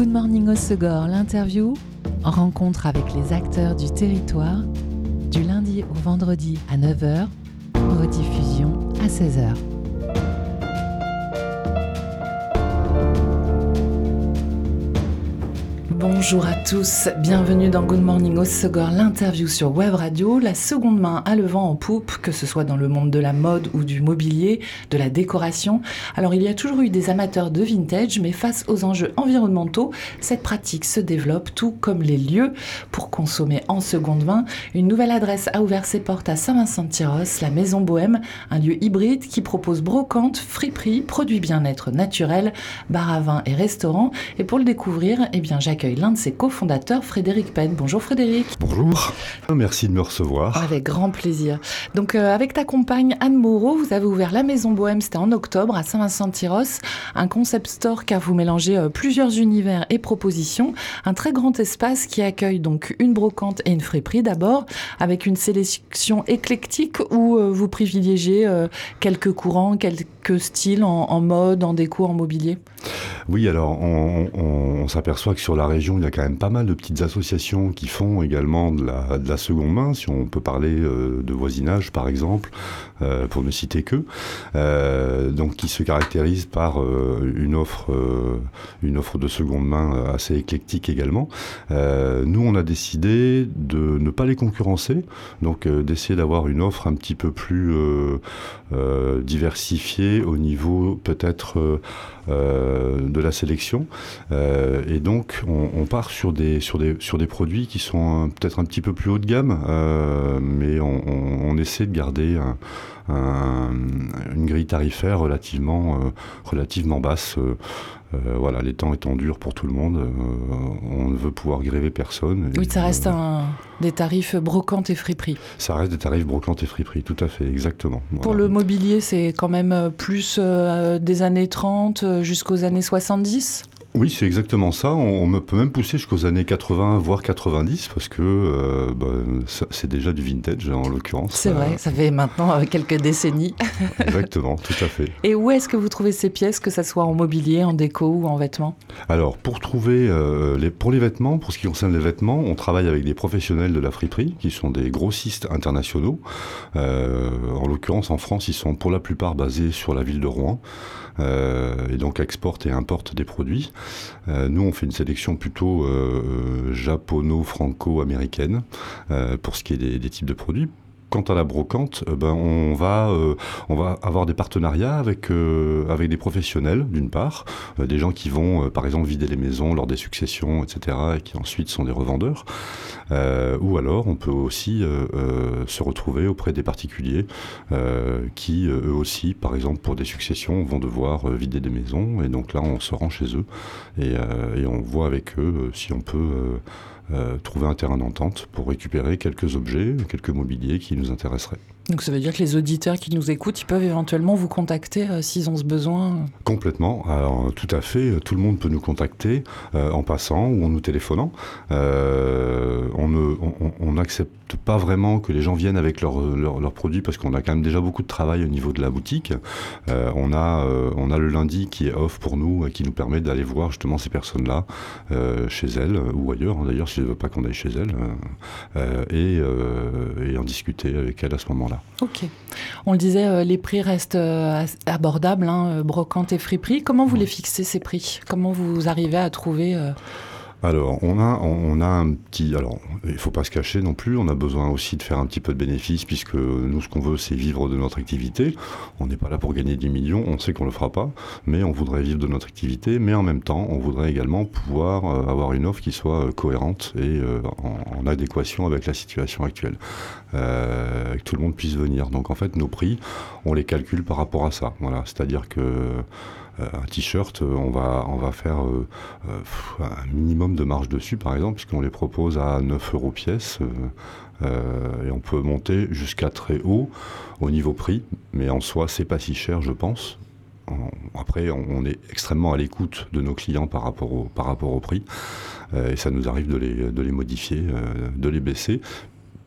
Good Morning Osegor, l'interview, rencontre avec les acteurs du territoire, du lundi au vendredi à 9h, rediffusion à 16h. Bonjour à tous, bienvenue dans Good Morning Osegor, l'interview sur Web Radio, la seconde main à le vent en poupe, que ce soit dans le monde de la mode ou du mobilier, de la décoration. Alors il y a toujours eu des amateurs de vintage, mais face aux enjeux environnementaux, cette pratique se développe tout comme les lieux pour consommer en seconde main. Une nouvelle adresse a ouvert ses portes à Saint-Vincent-de-Tyros, la Maison Bohème, un lieu hybride qui propose brocante, friperie, produits bien-être naturels, bar à vin et restaurant. Et pour le découvrir, eh bien j'accueille l'un de ses cofondateurs, Frédéric Penn. Bonjour Frédéric. Bonjour, merci de me recevoir. Avec grand plaisir. Donc euh, avec ta compagne Anne Moreau, vous avez ouvert la Maison Bohème, c'était en octobre à Saint-Vincent-de-Tyros, un concept store car vous mélangez euh, plusieurs univers et propositions, un très grand espace qui accueille donc une brocante et une friperie d'abord, avec une sélection éclectique où euh, vous privilégiez quelques courants, quelques styles en, mode, en déco, en mobilier. Oui, alors on, on s'aperçoit que sur la région il y a quand même pas mal de petites associations qui font également de la, seconde main, si on peut parler euh, de voisinage par exemple, euh, pour ne citer que, euh, donc qui se caractérisent par une offre, une offre de seconde main assez éclectique également. nous, on a décidé de ne pas les concurrencer, donc d'essayer d'avoir une offre un petit peu plus diversifiée au niveau peut-être de la sélection, et donc on, on, part sur des, sur, des, sur des produits qui sont peut-être un petit peu plus haut de gamme, euh, mais on, on, essaie de garder une grille tarifaire relativement, euh, relativement basse. Euh, voilà, les temps étant durs pour tout le monde, on ne veut pouvoir gréver personne. Oui, ça reste un, des tarifs brocantes et friperies. Ça reste des tarifs brocantes et friperies, tout à fait, exactement. Pour le mobilier, c'est quand même plus des années 30 jusqu'aux années 70 oui, c'est exactement ça. On, peut même pousser jusqu'aux années 80, voire 90, parce que euh, bah, c'est déjà du vintage en l'occurrence. C'est vrai, ça fait maintenant euh, quelques décennies. exactement, tout à fait. Et où est-ce que vous trouvez ces pièces, que ce soit en mobilier, en déco ou en vêtements? Alors, pour trouver, euh, les, pour les vêtements, pour ce qui concerne les vêtements, on travaille avec des professionnels de la friperie, qui sont des grossistes internationaux. en l'occurrence, en France, ils sont pour la plupart basés sur la ville de Rouen. Et donc exportent et importent des produits. Euh, nous, on fait une sélection plutôt euh, japono-franco-américaine euh, pour ce qui est des types de produits quant à la brocante, euh, ben, on, va, euh, on va avoir des partenariats avec, euh, des professionnels, d'une part, des gens qui vont, par exemple, vider les maisons lors des successions, etc., et qui ensuite sont des revendeurs. ou alors, on peut aussi se retrouver auprès des particuliers qui, eux aussi, par exemple, pour des successions, vont devoir vider des maisons. Et donc là, on se rend chez eux et, on voit avec eux si on peut trouver un terrain d'entente pour récupérer quelques objets, quelques mobiliers qui nous intéresseraient. Donc ça veut dire que les auditeurs qui nous écoutent, ils peuvent éventuellement vous contacter euh, s'ils ont ce besoin Complètement. Alors tout à fait, tout le monde peut nous contacter euh, en passant ou en nous téléphonant. on n'accepte on, pas vraiment que les gens viennent avec leurs leur, produits parce qu'on a quand même déjà beaucoup de travail au niveau de la boutique. on, a, on a le lundi qui est off pour nous et qui nous permet d'aller voir justement ces personnes-là chez elles ou ailleurs hein, d'ailleurs si ne veulent pas qu'on aille chez elles et, et en discuter avec elles à ce moment-là. Ok. On le disait, euh, les prix restent euh, abordables, hein, euh, brocante et friperie. Comment vous les fixez ces prix? Comment vous arrivez à trouver alors, on a, on a un petit. Alors, il faut pas se cacher non plus. On a besoin aussi de faire un petit peu de bénéfices, puisque nous, ce qu'on veut, c'est vivre de notre activité. On n'est pas là pour gagner 10 millions. On sait qu'on le fera pas, mais on voudrait vivre de notre activité. Mais en même temps, on voudrait également pouvoir euh, avoir une offre qui soit euh, cohérente et euh, en, adéquation avec la situation actuelle, que tout le monde puisse venir. Donc, en fait, nos prix, on les calcule par rapport à ça. Voilà, c'est-à-dire que un t-shirt, euh, on va, faire euh, un minimum de marge dessus, par exemple, puisqu'on les propose à 9 euros pièce. et on peut monter jusqu'à très haut au niveau prix, mais en soi, c'est pas si cher, je pense. Après, on est extrêmement à l'écoute de nos clients par rapport au, prix, et ça nous arrive de les modifier, de les baisser,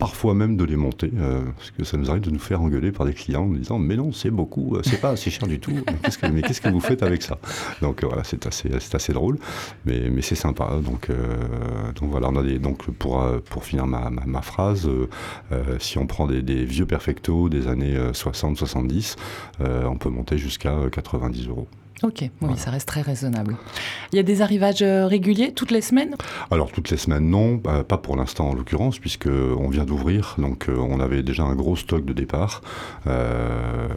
parfois même de les monter, parce que ça nous arrive de nous faire engueuler par des clients en disant mais non, c'est beaucoup, c'est pas assez cher du tout, mais qu'est-ce que, vous faites avec ça? Donc voilà, c'est assez, drôle, mais, c'est sympa. Donc, voilà, on a donc pour, pour finir ma, phrase, si on prend des, des, vieux perfecto des années 60-70, on peut monter jusqu'à 90 euros. Ok, oui, ça reste très raisonnable. Il y a des arrivages euh, réguliers toutes les semaines? Alors toutes les semaines, non, pas pour l'instant en l'occurrence, puisque on vient d'ouvrir, donc euh, on avait déjà un gros stock de départ euh,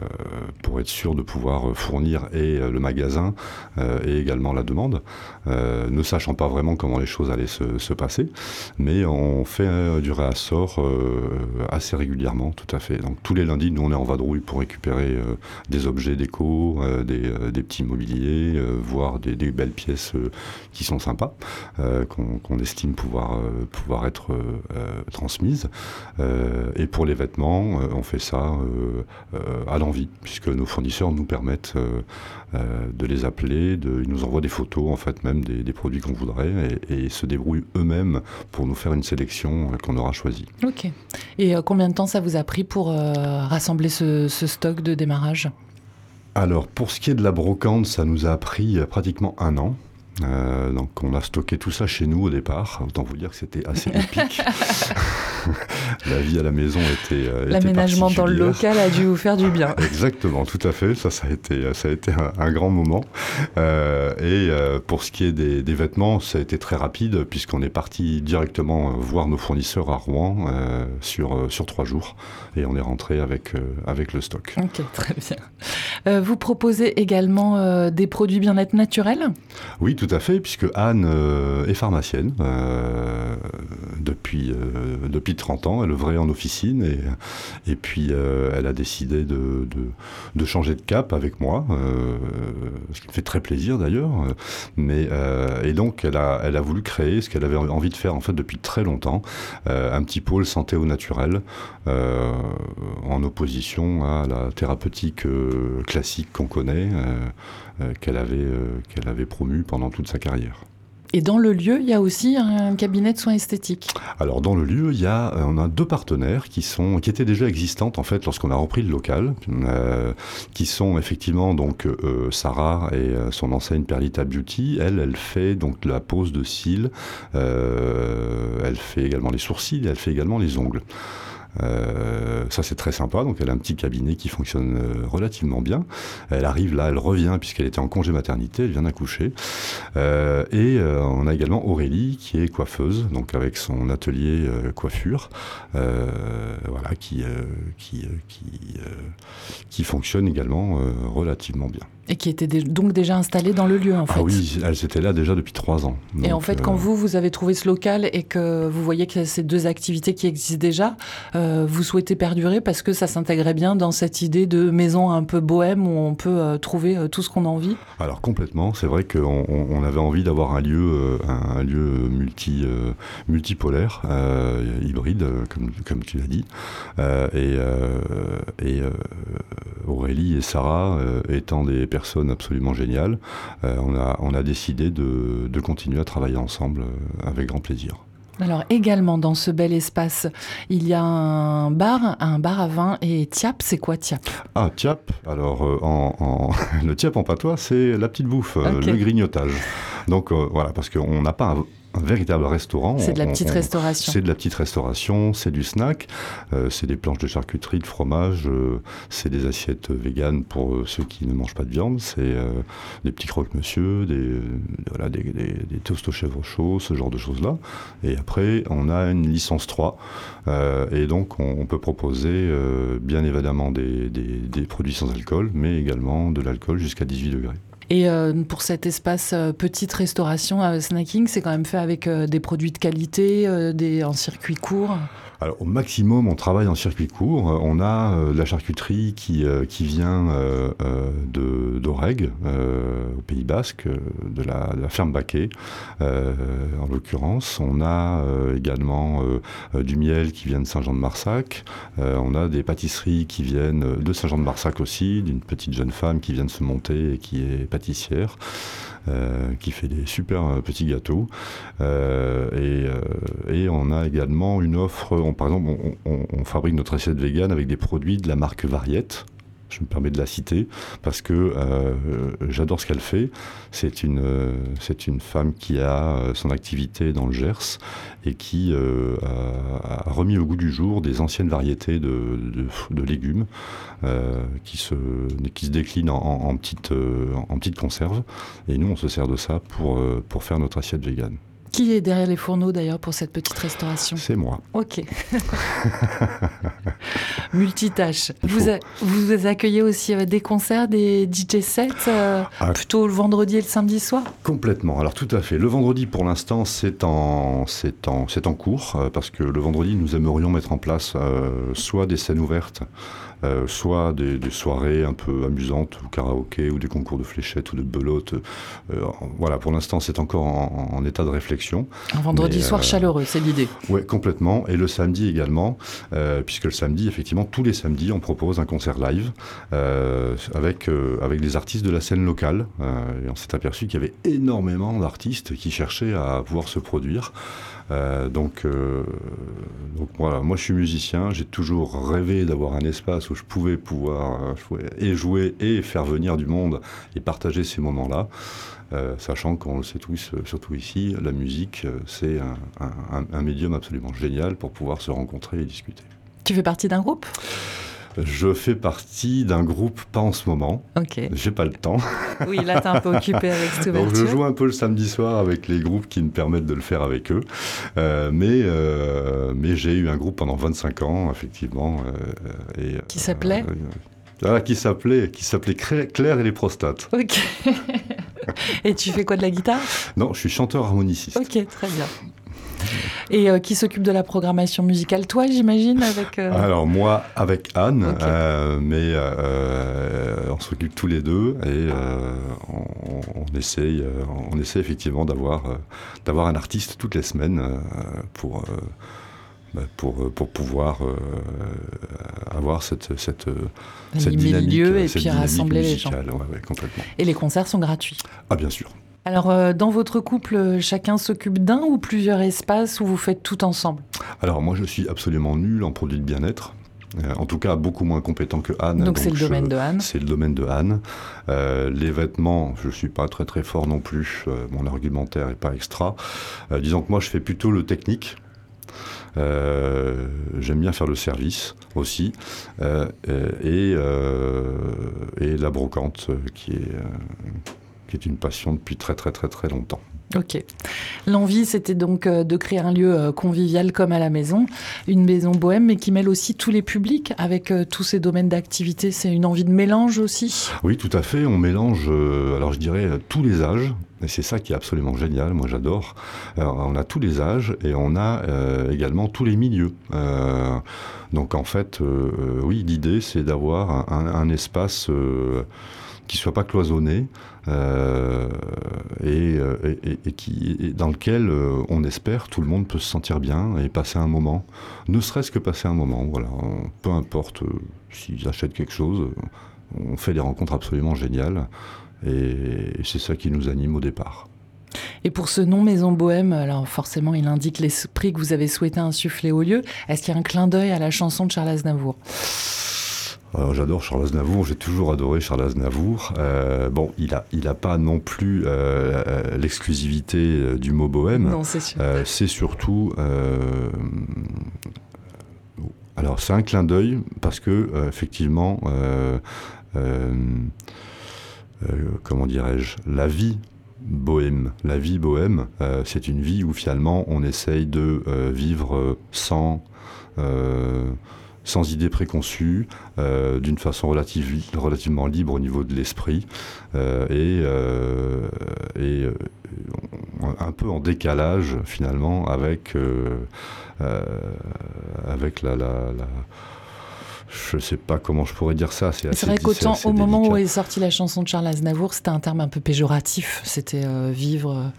pour être sûr de pouvoir fournir et le magasin et également la demande, ne sachant pas vraiment comment les choses allaient se, passer, mais on fait du réassort assez régulièrement, tout à fait. Donc tous les lundis, nous on est en vadrouille pour récupérer des objets déco, des, des petits mobilier, euh, voir des, belles pièces euh, qui sont sympas, euh, qu'on estime pouvoir, pouvoir être transmises. et pour les vêtements, on fait ça à l'envie, puisque nos fournisseurs nous permettent de les appeler, ils nous envoient des photos en fait même des, produits qu'on voudrait et, se débrouillent eux-mêmes pour nous faire une sélection qu'on aura choisie. Ok. Et combien de temps ça vous a pris pour rassembler ce stock de démarrage? Alors, pour ce qui est de la brocante, ça nous a pris pratiquement un an. Euh, donc on a stocké tout ça chez nous au départ. Autant vous dire que c'était assez épique. la vie à la maison était. Euh, L'aménagement dans le local a dû vous faire du bien. Exactement, tout à fait. Ça, ça a été, ça a été un, grand moment. Euh, et euh, pour ce qui est des, des, vêtements, ça a été très rapide puisqu'on est parti directement voir nos fournisseurs à Rouen sur sur trois jours et on est rentré avec avec le stock. Ok, très bien. vous proposez également des produits bien-être naturels? Oui, tout à fait, puisque Anne est pharmacienne depuis depuis 30 ans, elle œuvrait en officine et, et puis euh, elle a décidé de, de, changer de cap avec moi, euh, ce qui me fait très plaisir d'ailleurs. Mais euh, et donc elle a, elle a voulu créer ce qu'elle avait envie de faire en fait depuis très longtemps, un petit pôle santé au naturel en opposition à la thérapeutique classique qu'on connaît, qu'elle avait, qu'elle avait promue pendant toute sa carrière. Et dans le lieu, il y a aussi un cabinet de soins esthétiques. Alors dans le lieu, il y a, euh, on a deux partenaires qui sont, qui étaient déjà existantes en fait lorsqu'on a repris le local, euh, qui sont effectivement donc euh, Sarah et son enseigne Perlita Beauty. Elle, elle fait donc la pose de cils, elle fait également les sourcils, elle fait également les ongles. Euh, ça c'est très sympa, donc elle a un petit cabinet qui fonctionne euh, relativement bien. Elle arrive là, elle revient puisqu'elle était en congé maternité, elle vient d'accoucher. Euh, et on a également Aurélie qui est coiffeuse, donc avec son atelier coiffure, voilà, qui, qui, qui, qui fonctionne également relativement bien. Et qui était donc déjà installée dans le lieu, en ah fait. Ah oui, elle était là déjà depuis trois ans. et en fait, quand vous, vous avez trouvé ce local et que vous voyez qu'il y a ces deux activités qui existent déjà, euh, vous souhaitez perdurer parce que ça s'intégrait bien dans cette idée de maison un peu bohème où on peut euh, trouver euh, tout ce qu'on a envie Alors complètement, c'est vrai qu'on on avait envie d'avoir un lieu, un, lieu multi, multipolaire, hybride, comme, comme tu l'as dit. et, et Aurélie et Sarah étant des personnes absolument géniales, on, a, on a décidé de, de continuer à travailler ensemble avec grand plaisir. Alors également dans ce bel espace, il y a un bar, un bar à vin et Tiap, c'est quoi Tiap Ah Tiap, alors euh, en, le Tiap en patois, c'est la petite bouffe, euh, le grignotage. Donc euh, voilà, parce qu'on n'a pas un, un véritable restaurant. C'est de la petite restauration. C'est de la petite restauration, c'est du snack, euh, c'est des planches de charcuterie, de fromage, euh, c'est des assiettes véganes pour euh, ceux qui ne mangent pas de viande, c'est des petits croque-monsieur, des, voilà, des, des, toasts aux chèvres chauds, ce genre de choses-là. Et après, on a une licence 3, et donc on, peut proposer bien évidemment des, des produits sans alcool, mais également de l'alcool jusqu'à 18 degrés. Et euh, pour cet espace euh, petite restauration, euh, snacking, c'est quand même fait avec des produits de qualité, des, en circuit court alors, au maximum, on travaille en circuit court. Euh, on a euh, de la charcuterie qui, euh, qui vient de d'Oreg, au Pays Basque, de la, ferme Baquet, en l'occurrence. On a également du miel qui vient de Saint-Jean-de-Marsac. on a des pâtisseries qui viennent de Saint-Jean-de-Marsac aussi, d'une petite jeune femme qui vient de se monter et qui est pâtissière. Euh, qui fait des super euh, petits gâteaux. Euh, et, et, on a également une offre, on, par exemple, on, on, fabrique notre assiette vegan avec des produits de la marque Variette je me permets de la citer, parce que euh, j'adore ce qu'elle fait. C'est une, euh, c'est une femme qui a euh, son activité dans le Gers et qui a, remis au goût du jour des anciennes variétés de, légumes qui, se, qui se déclinent en, en petites en petite conserves. Et nous, on se sert de ça pour, pour faire notre assiette végane. Qui est derrière les fourneaux d'ailleurs pour cette petite restauration C'est moi. Ok. Multitâche. Vous, vous accueillez aussi euh, des concerts, des DJ sets, euh, ah. plutôt le vendredi et le samedi soir Complètement. Alors tout à fait. Le vendredi pour l'instant c'est en, c'est en, en cours euh, parce que le vendredi nous aimerions mettre en place soit des scènes ouvertes euh, soit des, soirées un peu amusantes, ou karaoké, ou des concours de fléchettes ou de belote. Euh, voilà, pour l'instant, c'est encore en, état de réflexion. Un vendredi soir euh, chaleureux, c'est l'idée. Oui, complètement. Et le samedi également, puisque le samedi, effectivement, tous les samedis, on propose un concert live avec, avec des artistes de la scène locale. et on s'est aperçu qu'il y avait énormément d'artistes qui cherchaient à pouvoir se produire. Euh, donc, euh, donc voilà, moi je suis musicien, j'ai toujours rêvé d'avoir un espace où je pouvais pouvoir jouer, euh, et jouer et faire venir du monde et partager ces moments-là. sachant qu'on le sait tous, surtout ici, la musique, c'est un médium absolument génial pour pouvoir se rencontrer et discuter. Tu fais partie d'un groupe? Je fais partie d'un groupe, pas en ce moment. Ok. J'ai pas le temps. Oui, là, t'es un peu occupé avec cette ouverture. Donc, je joue un peu le samedi soir avec les groupes qui me permettent de le faire avec eux. Euh, mais euh, mais j'ai eu un groupe pendant 25 ans, effectivement. Euh, et, qui s'appelait ah, qui s'appelait qui s'appelait Claire et les prostates. Ok. et tu fais quoi de la guitare? Non, je suis chanteur harmoniciste. Ok, très bien. Et euh, qui s'occupe de la programmation musicale Toi, j'imagine avec, euh, Alors moi, avec Anne, euh, mais on s'occupe tous les deux et on, on, essaye, on essaie effectivement d'avoir d'avoir un artiste toutes les semaines pour bah, pour, pour pouvoir avoir cette, cette, cette dynamique, et puis rassembler les gens. Ouais, complètement. Et les concerts sont gratuits Ah bien sûr. Alors, euh, dans votre couple, chacun s'occupe d'un ou plusieurs espaces où vous faites tout ensemble? Alors, moi, je suis absolument nul en produits de bien-être. Euh, en tout cas, beaucoup moins compétent que Anne. Donc, c'est le domaine de Anne. C'est le domaine de Anne. Euh, les vêtements, je suis pas très très fort non plus. mon argumentaire est pas extra. disons que moi, je fais plutôt le technique. J'aime bien faire le service aussi et, et la brocante qui est qui est une passion depuis très très très très longtemps. Ok. L'envie, c'était donc euh, de créer un lieu euh, convivial comme à la maison, une maison bohème, mais qui mêle aussi tous les publics avec euh, tous ces domaines d'activité. C'est une envie de mélange aussi? Oui, tout à fait. On mélange, alors je dirais, tous les âges. Et c'est ça qui est absolument génial, moi j'adore. on a tous les âges et on a également tous les milieux. donc en fait, oui, l'idée c'est d'avoir un, un, espace qui soit pas cloisonné euh, euh, et, qui, dans lequel euh, on espère tout le monde peut se sentir bien et passer un moment, ne serait-ce que passer un moment. Voilà, peu importe s'ils achètent quelque chose, on fait des rencontres absolument géniales et c'est ça qui nous anime au départ. Et pour ce nom Maison Bohème, alors forcément, il indique l'esprit que vous avez souhaité insuffler au lieu. Est-ce qu'il y a un clin d'œil à la chanson de Charles Aznavour? J'adore Charles Aznavour, j'ai toujours adoré Charles Aznavour. Euh, bon, il a, il a pas non plus euh, euh, l'exclusivité du mot bohème. Non, c'est sûr. c'est surtout. alors, c'est un clin d'œil parce que effectivement, comment dirais-je, la vie bohème. La vie bohème, c'est une vie où finalement on essaye de vivre sans sans idées préconçues, euh, d'une façon relative, relativement libre au niveau de l'esprit, euh, et, euh, et un peu en décalage finalement avec, avec la, la, la je sais pas comment je pourrais dire ça. C'est vrai qu'autant au moment où est sortie la chanson de Charles Aznavour, c'était un terme un peu péjoratif. C'était vivre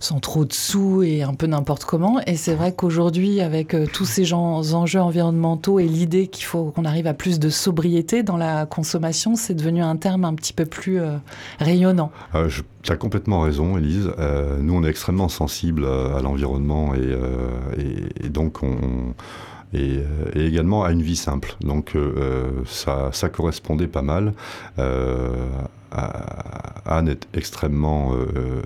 sans trop de sous et un peu n'importe comment. Et c'est vrai qu'aujourd'hui, avec euh, tous ces gens, enjeux environnementaux et l'idée qu'il faut qu'on arrive à plus de sobriété dans la consommation, c'est devenu un terme un petit peu plus euh, rayonnant. Euh, tu as complètement raison, Elise. nous, on est extrêmement sensibles à l'environnement et, donc on et, également à une vie simple. Donc ça, correspondait pas mal Anne est extrêmement euh,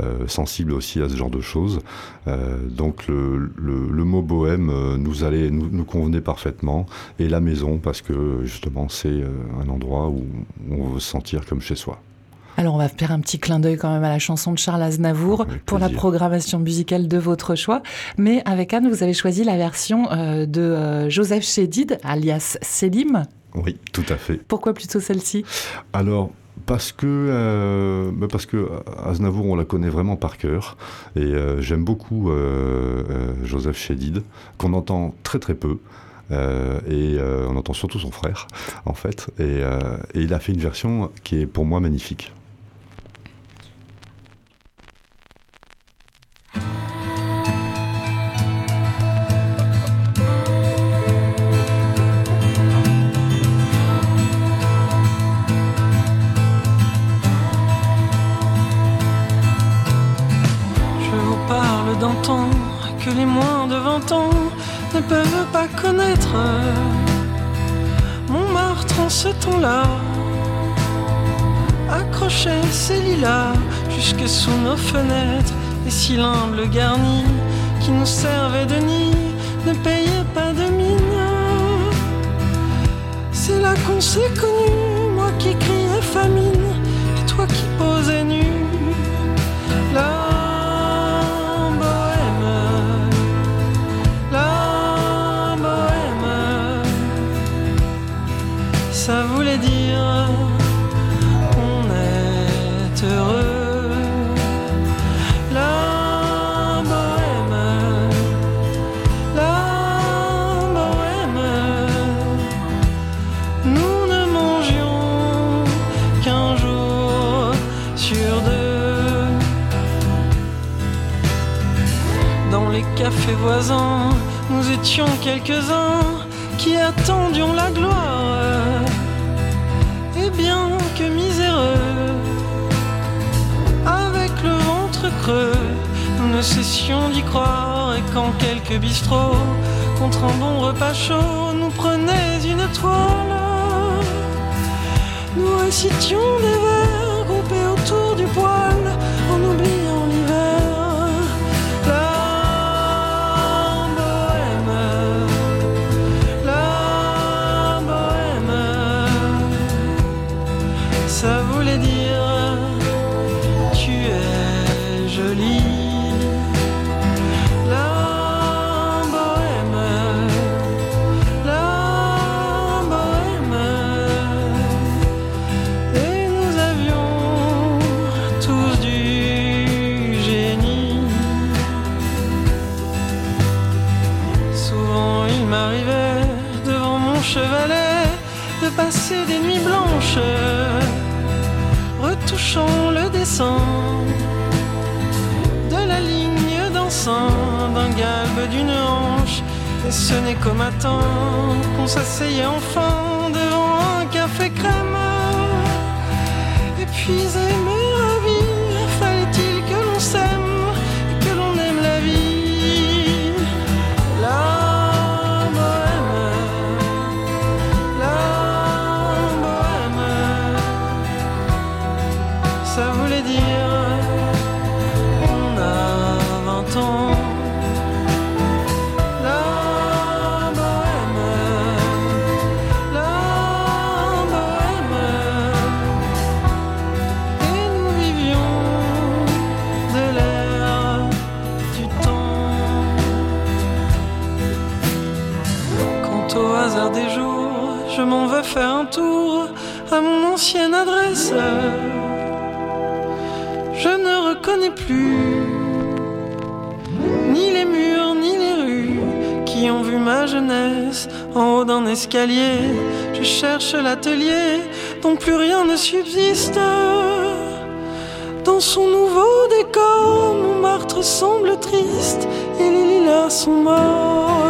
euh, sensible aussi à ce genre de choses. Euh, donc le, mot bohème nous, allait, nous, convenait parfaitement. Et la maison, parce que justement c'est un endroit où on veut se sentir comme chez soi. Alors on va faire un petit clin d'œil quand même à la chanson de Charles Aznavour pour la programmation musicale de votre choix. Mais avec Anne, vous avez choisi la version de Joseph Chédid, alias Selim. Oui, tout à fait. Pourquoi plutôt celle-ci? Alors, parce que, euh, bah, parce que Aznavour, on la connaît vraiment par cœur. Et euh, j'aime beaucoup euh, Joseph Chédid, qu'on entend très très peu. et on entend surtout son frère, en fait. et, il a fait une version qui est pour moi magnifique. Ce temps-là. Accrocher ses lilas jusque sous nos fenêtres, les cylindres garnis qui nous servaient de nid ne payaient pas de mine. C'est là qu'on s'est connus, moi qui criais famine et toi qui posais nu. Qui attendions la gloire. Et bien que miséreux, avec le ventre creux, nous ne cessions d'y croire. Et quand quelques bistrots, contre un bon repas chaud, nous prenaient une toile, nous récitions des vers groupés autour du poêle qu'on s'asseyait enfin escalier. Je cherche l'atelier dont plus rien ne subsiste. Dans son nouveau décor, mon l'autre semble triste et les lilas sont morts.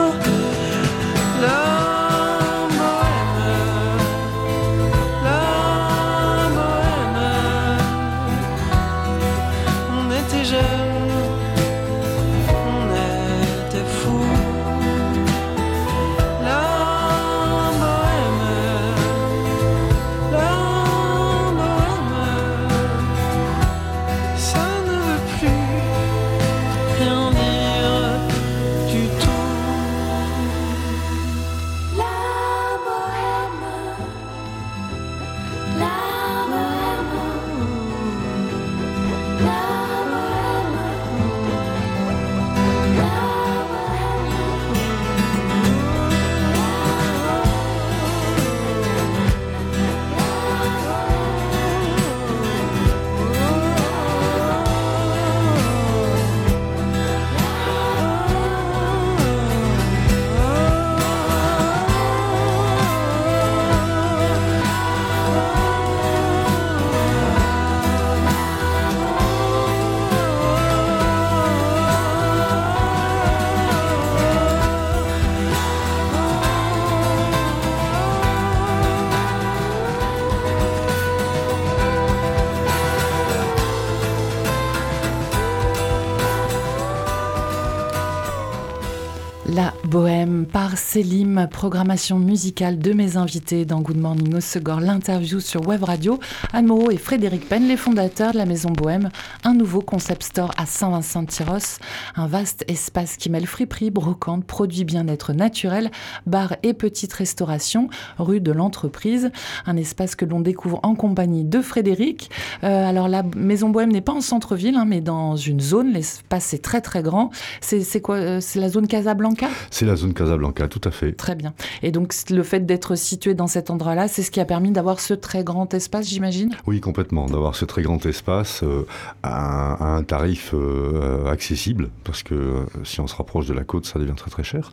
Bohème par Célim, programmation musicale de mes invités dans Good Morning Osegor, l'interview sur Web Radio. Anne Moreau et Frédéric Penn, les fondateurs de la Maison Bohème, un nouveau concept store à Saint-Vincent-de-Tyros, un vaste espace qui mêle friperie, brocante, produits bien-être naturels, bar et petite restauration, rue de l'entreprise, un espace que l'on découvre en compagnie de Frédéric. Euh, alors la Maison Bohème n'est pas en centre-ville, hein, mais dans une zone, l'espace est très très grand. C'est c'est quoi euh, C'est la zone Casablanca? C'est la zone Casablanca, tout à fait. Très bien. Et donc le fait d'être situé dans cet endroit-là, c'est ce qui a permis d'avoir ce très grand espace, j'imagine? Oui, complètement. D'avoir ce très grand espace euh, à, un, à un tarif euh, accessible, parce que euh, si on se rapproche de la côte, ça devient très très cher.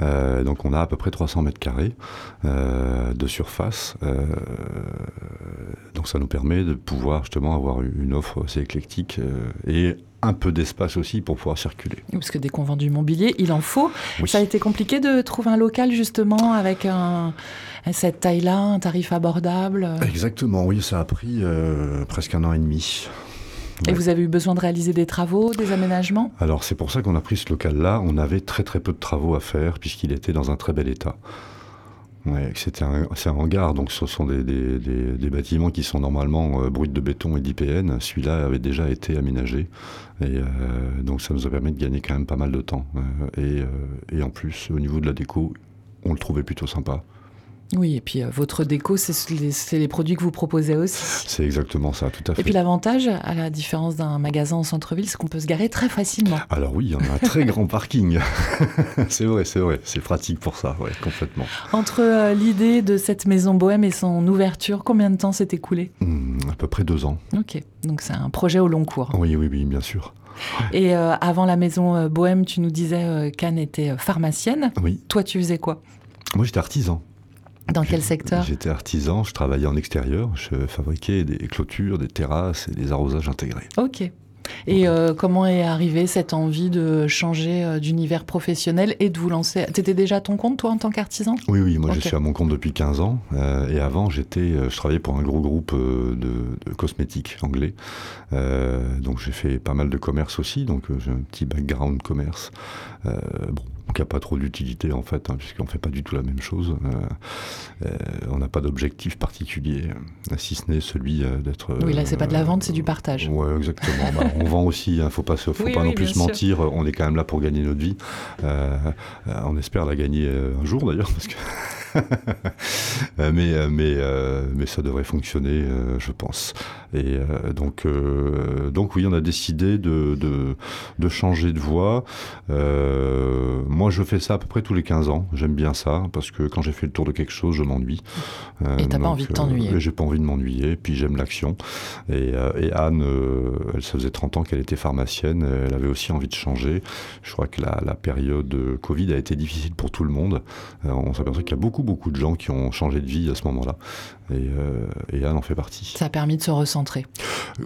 Euh, donc on a à peu près 300 mètres carrés de surface. Donc ça nous permet de pouvoir justement avoir une offre assez éclectique et un peu d'espace aussi pour pouvoir circuler. Parce que dès qu'on vend du mobilier, il en faut. Oui. Ça a été compliqué de trouver un local justement avec un, cette taille-là, un tarif abordable? Exactement, oui, ça a pris euh, presque un an et demi. Et Ouais. vous avez eu besoin de réaliser des travaux, des aménagements? Alors c'est pour ça qu'on a pris ce local-là. On avait très très peu de travaux à faire puisqu'il était dans un très bel état. C'est un hangar, donc ce sont des bâtiments qui sont normalement euh, bruts de béton et d'IPN. Celui-là avait déjà été aménagé et euh, donc ça nous a permis de gagner quand même pas mal de temps. Euh, et, euh, et en plus, au niveau de la déco, on le trouvait plutôt sympa. Oui, et puis euh, votre déco, c'est les, produits que vous proposez aussi. C'est exactement ça, tout à fait. Et puis l'avantage, à la différence d'un magasin en centre-ville, c'est qu'on peut se garer très facilement. Alors oui, on a un très grand parking. c'est vrai, c'est vrai. C'est pratique pour ça, ouais, complètement. Entre euh, l'idée de cette maison bohème et son ouverture, combien de temps s'est écoulé? Hmm, à peu près deux ans. Ok, donc c'est un projet au long cours. Oui, oui, oui, bien sûr. Et euh, avant la maison bohème, tu nous disais qu'Anne était pharmacienne. Oui. Toi, tu faisais quoi? Moi, j'étais artisan. Dans quel secteur J'étais artisan, je travaillais en extérieur, je fabriquais des clôtures, des terrasses et des arrosages intégrés. Ok. Et euh, comment est arrivée cette envie de changer euh, d'univers professionnel et de vous lancer? T'étais déjà à ton compte, toi, en tant qu'artisan? Oui, oui, moi Ok. je suis à mon compte depuis 15 ans. euh, et avant, j'étais, je travaillais pour un gros groupe de, de cosmétiques anglais. Euh, donc j'ai fait pas mal de commerce aussi, donc j'ai un petit background commerce. Euh, bon, qui n'a pas trop d'utilité en fait, hein, puisqu'on fait pas du tout la même chose. Euh, euh, on n'a pas d'objectif particulier, euh, si ce n'est celui euh, d'être. Oui, là, c'est pas de la vente, c'est du partage. Ouais, exactement. Bah, on vend aussi, il ne faut pas, se- faut Oui, pas oui, non plus se sûr. mentir, on est quand même là pour gagner notre vie. On espère la gagner un jour d'ailleurs, parce que. Euh, mais, euh, mais, euh, mais ça devrait fonctionner, je pense. Et donc, donc oui, on a décidé de, de, de changer de voie. Euh, moi, je fais ça à peu près tous les 15 ans. J'aime bien ça, parce que quand j'ai fait le tour de quelque chose, je m'ennuie. Euh, Et t'as pas envie de t'ennuyer. J'ai pas envie de m'ennuyer, puis j'aime l'action. Et, et Anne, elle, ça faisait 30 ans qu'elle était pharmacienne, elle avait aussi envie de changer. Je crois que la, la période Covid a été difficile pour tout le monde. On s'aperçoit qu'il y a beaucoup beaucoup, beaucoup de gens qui ont changé de vie à ce moment-là. Et, euh, et Anne en fait partie. Ça a permis de se recentrer.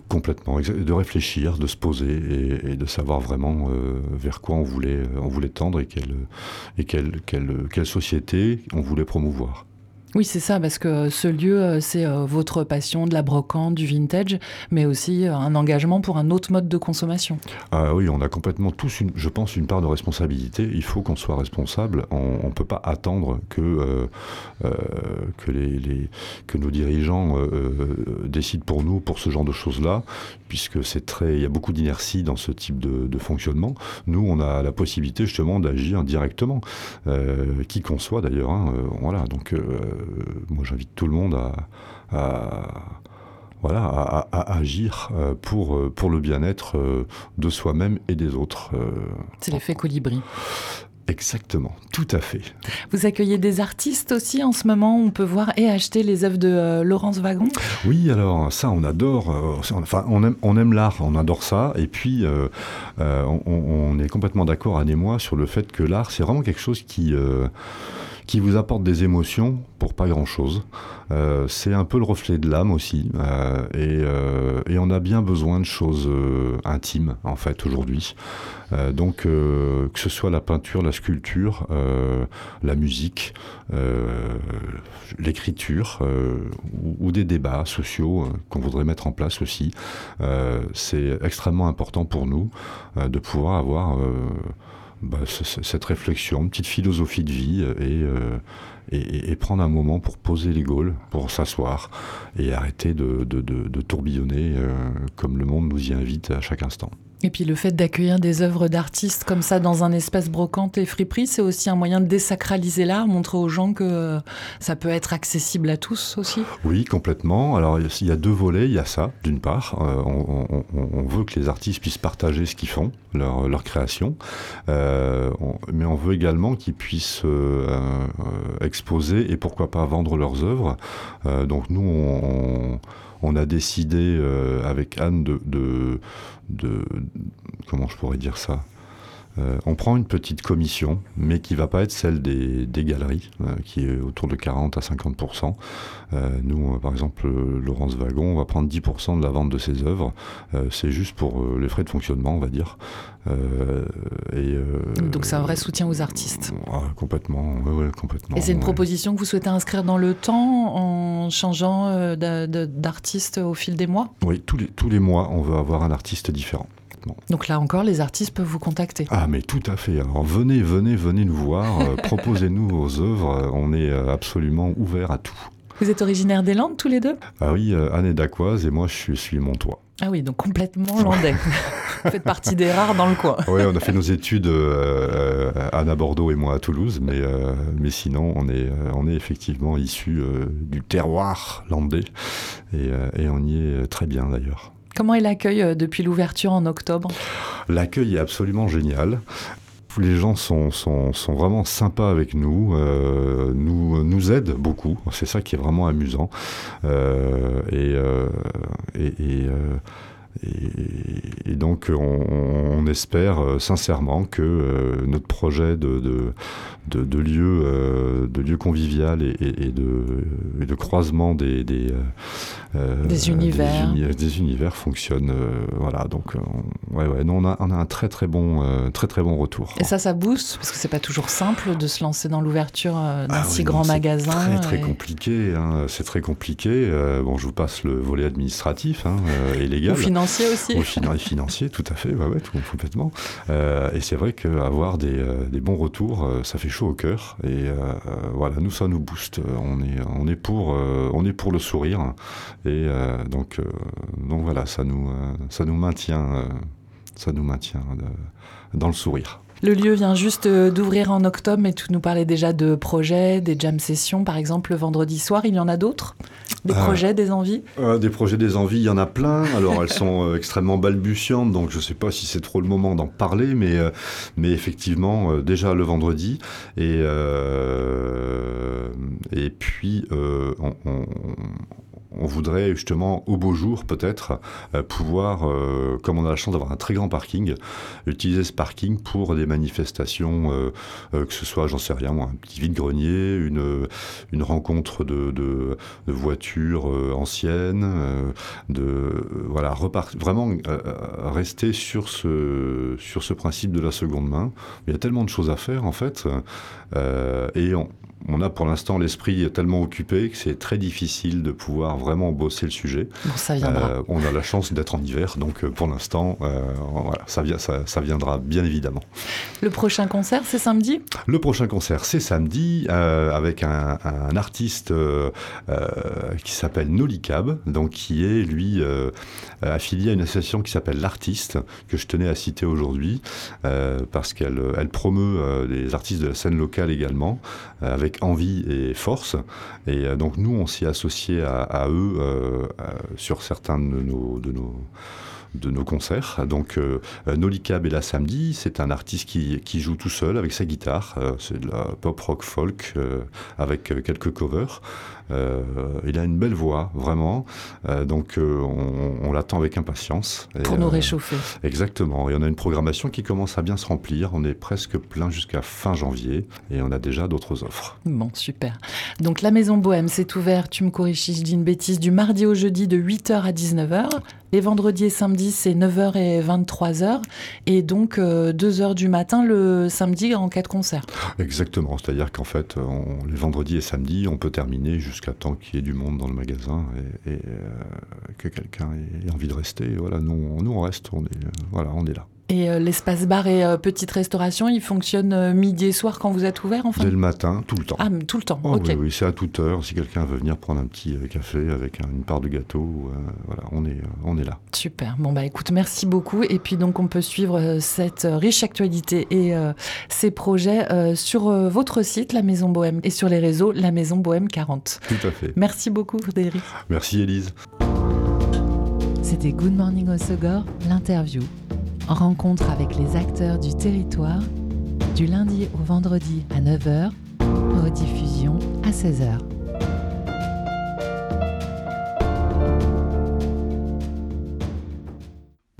Complètement, de réfléchir, de se poser et, et de savoir vraiment euh, vers quoi on voulait, on voulait tendre et quelle, et quelle, quelle, quelle société on voulait promouvoir. Oui, c'est ça, parce que ce lieu, euh, c'est euh, votre passion de la brocante, du vintage, mais aussi euh, un engagement pour un autre mode de consommation. Ah oui, on a complètement tous, je pense, une part de responsabilité. Il faut qu'on soit responsable. On ne peut pas attendre que, euh, euh, que, nos dirigeants euh, euh, décident pour nous pour ce genre de choses-là, puisque c'est très, il y a beaucoup d'inertie dans ce type de, fonctionnement. Nous, on a la possibilité justement d'agir directement, euh, qui qu'on soit d'ailleurs. hein, euh, voilà, donc euh, moi j'invite tout le monde à, à- voilà, à, à- à agir euh, pour, euh, pour le bien-être euh, de soi-même et des autres. euh, C'est l'effet colibri. Exactement, tout à fait. Vous accueillez des artistes aussi en ce moment? On peut voir et acheter les œuvres de euh, Laurence Wagon? Oui, alors ça, on adore. euh, enfin, on aime, on aime l'art, on adore ça. Et puis, euh, euh, on, on est complètement d'accord, Anne et moi, sur le fait que l'art, c'est vraiment quelque chose qui, euh, qui vous apporte des émotions pour pas grand-chose. Euh, c'est un peu le reflet de l'âme aussi. euh, et, euh, et on a bien besoin de choses euh, intimes, en fait, aujourd'hui. Euh, donc, que ce soit la peinture, la sculpture, la musique, l'écriture ou, des débats sociaux qu'on voudrait mettre en place aussi, c'est extrêmement important pour nous de pouvoir avoir bah, ce- ce- cette réflexion, une petite philosophie de vie euh, et, euh, et- et- prendre un moment pour poser les gaules, pour s'asseoir et arrêter de- de tourbillonner euh, comme le monde nous y invite à chaque instant. Et puis le fait d'accueillir des œuvres d'artistes comme ça dans un espace brocante et friperie, c'est aussi un moyen de désacraliser l'art, montrer aux gens que euh, ça peut être accessible à tous aussi. Oui, complètement. Alors, il y a deux volets. Il y a ça, d'une part. Euh, on, veut que les artistes puissent partager ce qu'ils font, leur, leur création. Euh, mais on veut également qu'ils puissent exposer et pourquoi pas vendre leurs œuvres. Donc, nous, on, on a décidé euh, avec Anne de, Comment je pourrais dire ça? Euh, on prend une petite commission, mais qui va pas être celle des, des galeries, euh, qui est autour de 40 à 50% euh, nous, euh, par exemple, Laurence Wagon, on va prendre 10% de la vente de ses œuvres. C'est juste pour les frais de fonctionnement, on va dire. Et, Donc c'est un vrai soutien aux artistes. complètement, ouais, ouais, complètement. Et c'est une ouais. proposition que vous souhaitez inscrire dans le temps en changeant d'artiste au fil des mois? Oui, tous les, tous les mois, on veut avoir un artiste différent. Donc là encore, les artistes peuvent vous contacter. Ah, mais tout à fait. Alors venez, venez, venez nous voir. euh, Proposez-nous vos œuvres. euh, On est euh, absolument ouvert à tout. Vous êtes originaire des Landes tous les deux? Ah oui, Anne est d'Aquoise et moi, je suis, suis montois. Ah oui, donc complètement landais. vous faites partie des rares dans le coin. Oui, on a fait nos études, euh, Anne à Bordeaux et moi à Toulouse, mais, euh, mais sinon, on est, on est effectivement issus euh, du terroir landais et, et on y est très bien d'ailleurs. Comment est l'accueil euh, depuis l'ouverture en octobre? L'accueil est absolument génial. Les gens sont, vraiment sympas avec nous, euh, nous, nous aident beaucoup. C'est ça qui est vraiment amusant. Euh, et, et- et donc, on, on espère euh, sincèrement que euh, notre projet de, de, de, de lieu, euh, de lieu convivial et, et- et de, croisement des, des, Des univers. des, uni- des univers fonctionne. voilà, donc, on, ouais, ouais, non, on, a, on a un très très bon, très très bon retour. Et ça, ça booste Parce que c'est pas toujours simple de se lancer dans l'ouverture d'un Ah si oui, grand non, c'est magasin. Très très compliqué, hein, c'est très compliqué. Bon, je vous passe le volet administratif hein, et légal. Ou financier aussi Au finan- financier, tout à fait, ouais, tout- complètement. Euh, et c'est vrai qu'avoir des, euh, des bons retours, euh, ça fait chaud au cœur. Et voilà, nous, ça nous booste. On est, on est, pour, on est pour le sourire. Et donc, donc voilà, ça nous, ça nous maintient, ça nous maintient dans le sourire. Le lieu vient juste euh, d'ouvrir en octobre, mais tu nous parlais déjà de projets, des jam sessions, par exemple, le vendredi soir. Il y en a d'autres? Des Ah. projets, des envies? Euh, des projets, des envies, il y en a plein. Alors elles sont euh, extrêmement balbutiantes, donc je ne sais pas si c'est trop le moment d'en parler, mais, euh, mais effectivement, euh, déjà le vendredi. Et, euh, et puis, euh, on, on- on voudrait justement au beau jour peut-être euh, pouvoir, euh, comme on a la chance d'avoir un très grand parking, utiliser ce parking pour des manifestations, euh, que ce soit, j'en sais rien, un petit vide-grenier, une, une rencontre de, voitures anciennes, de voilà vraiment rester sur ce sur ce principe de la seconde main. Il y a tellement de choses à faire en fait, et on, on a pour l'instant l'esprit tellement occupé que c'est très difficile de pouvoir vraiment bosser le sujet. Bon, ça viendra. Euh, on a la chance d'être en hiver, donc euh, pour l'instant, euh, voilà, ça, vient, ça, ça viendra bien évidemment. Le prochain concert, c'est samedi? Le prochain concert, c'est samedi, euh, avec un, un artiste qui s'appelle Nolicab, donc qui est, lui, affilié à une association qui s'appelle L'Artiste, que je tenais à citer aujourd'hui, parce qu'elle elle promeut les artistes de la scène locale également, euh, envie et force. Et euh, donc nous, on s'y est associé à, eux euh, euh, sur certains de nos... De nos de nos concerts. Donc, est là samedi. C'est un artiste qui, qui joue tout seul avec sa guitare. C'est de la pop rock folk avec quelques covers. Euh, il a une belle voix, vraiment. Euh, donc, euh, on, on l'attend avec impatience. Et, pour nous euh, réchauffer. Exactement. Et on a une programmation qui commence à bien se remplir. On est presque plein jusqu'à fin janvier. Et on a déjà d'autres offres. Bon, super. Donc la Maison Bohème, c'est ouvert, tu me corriges si je dis une bêtise, du mardi au jeudi de 8h à 19h. Les vendredis et samedis, c'est 9h et 23h. Et donc 2h du matin le samedi en cas de concert. Exactement. C'est-à-dire qu'en fait, on- les vendredis et samedis, on peut terminer jusqu'à temps qu'il y ait du monde dans le magasin et, euh, que quelqu'un ait envie de rester. Voilà, nous, nous on reste. Euh, voilà, on est là. Et euh, l'espace bar et euh, petite restauration, il fonctionne euh, midi et soir quand vous êtes ouvert enfin? Dès le matin, tout le temps. Ah, tout le temps, Oh, ok. oui, oui, c'est à toute heure. Si quelqu'un veut venir prendre un petit euh, café avec un- une part de gâteau, euh, voilà, on est, euh, on est là. Super. Bon, bah écoute, merci beaucoup. Et puis donc, on peut suivre euh, cette euh, riche actualité et euh, ces projets euh, sur euh, votre site, La Maison Bohème, et sur les réseaux, La Maison Bohème 40. Tout à fait. Merci beaucoup, Frédéric. Merci Élise. C'était Good Morning Osogor, l'interview. Rencontre avec les acteurs du territoire, du lundi au vendredi à 9h, rediffusion à 16h.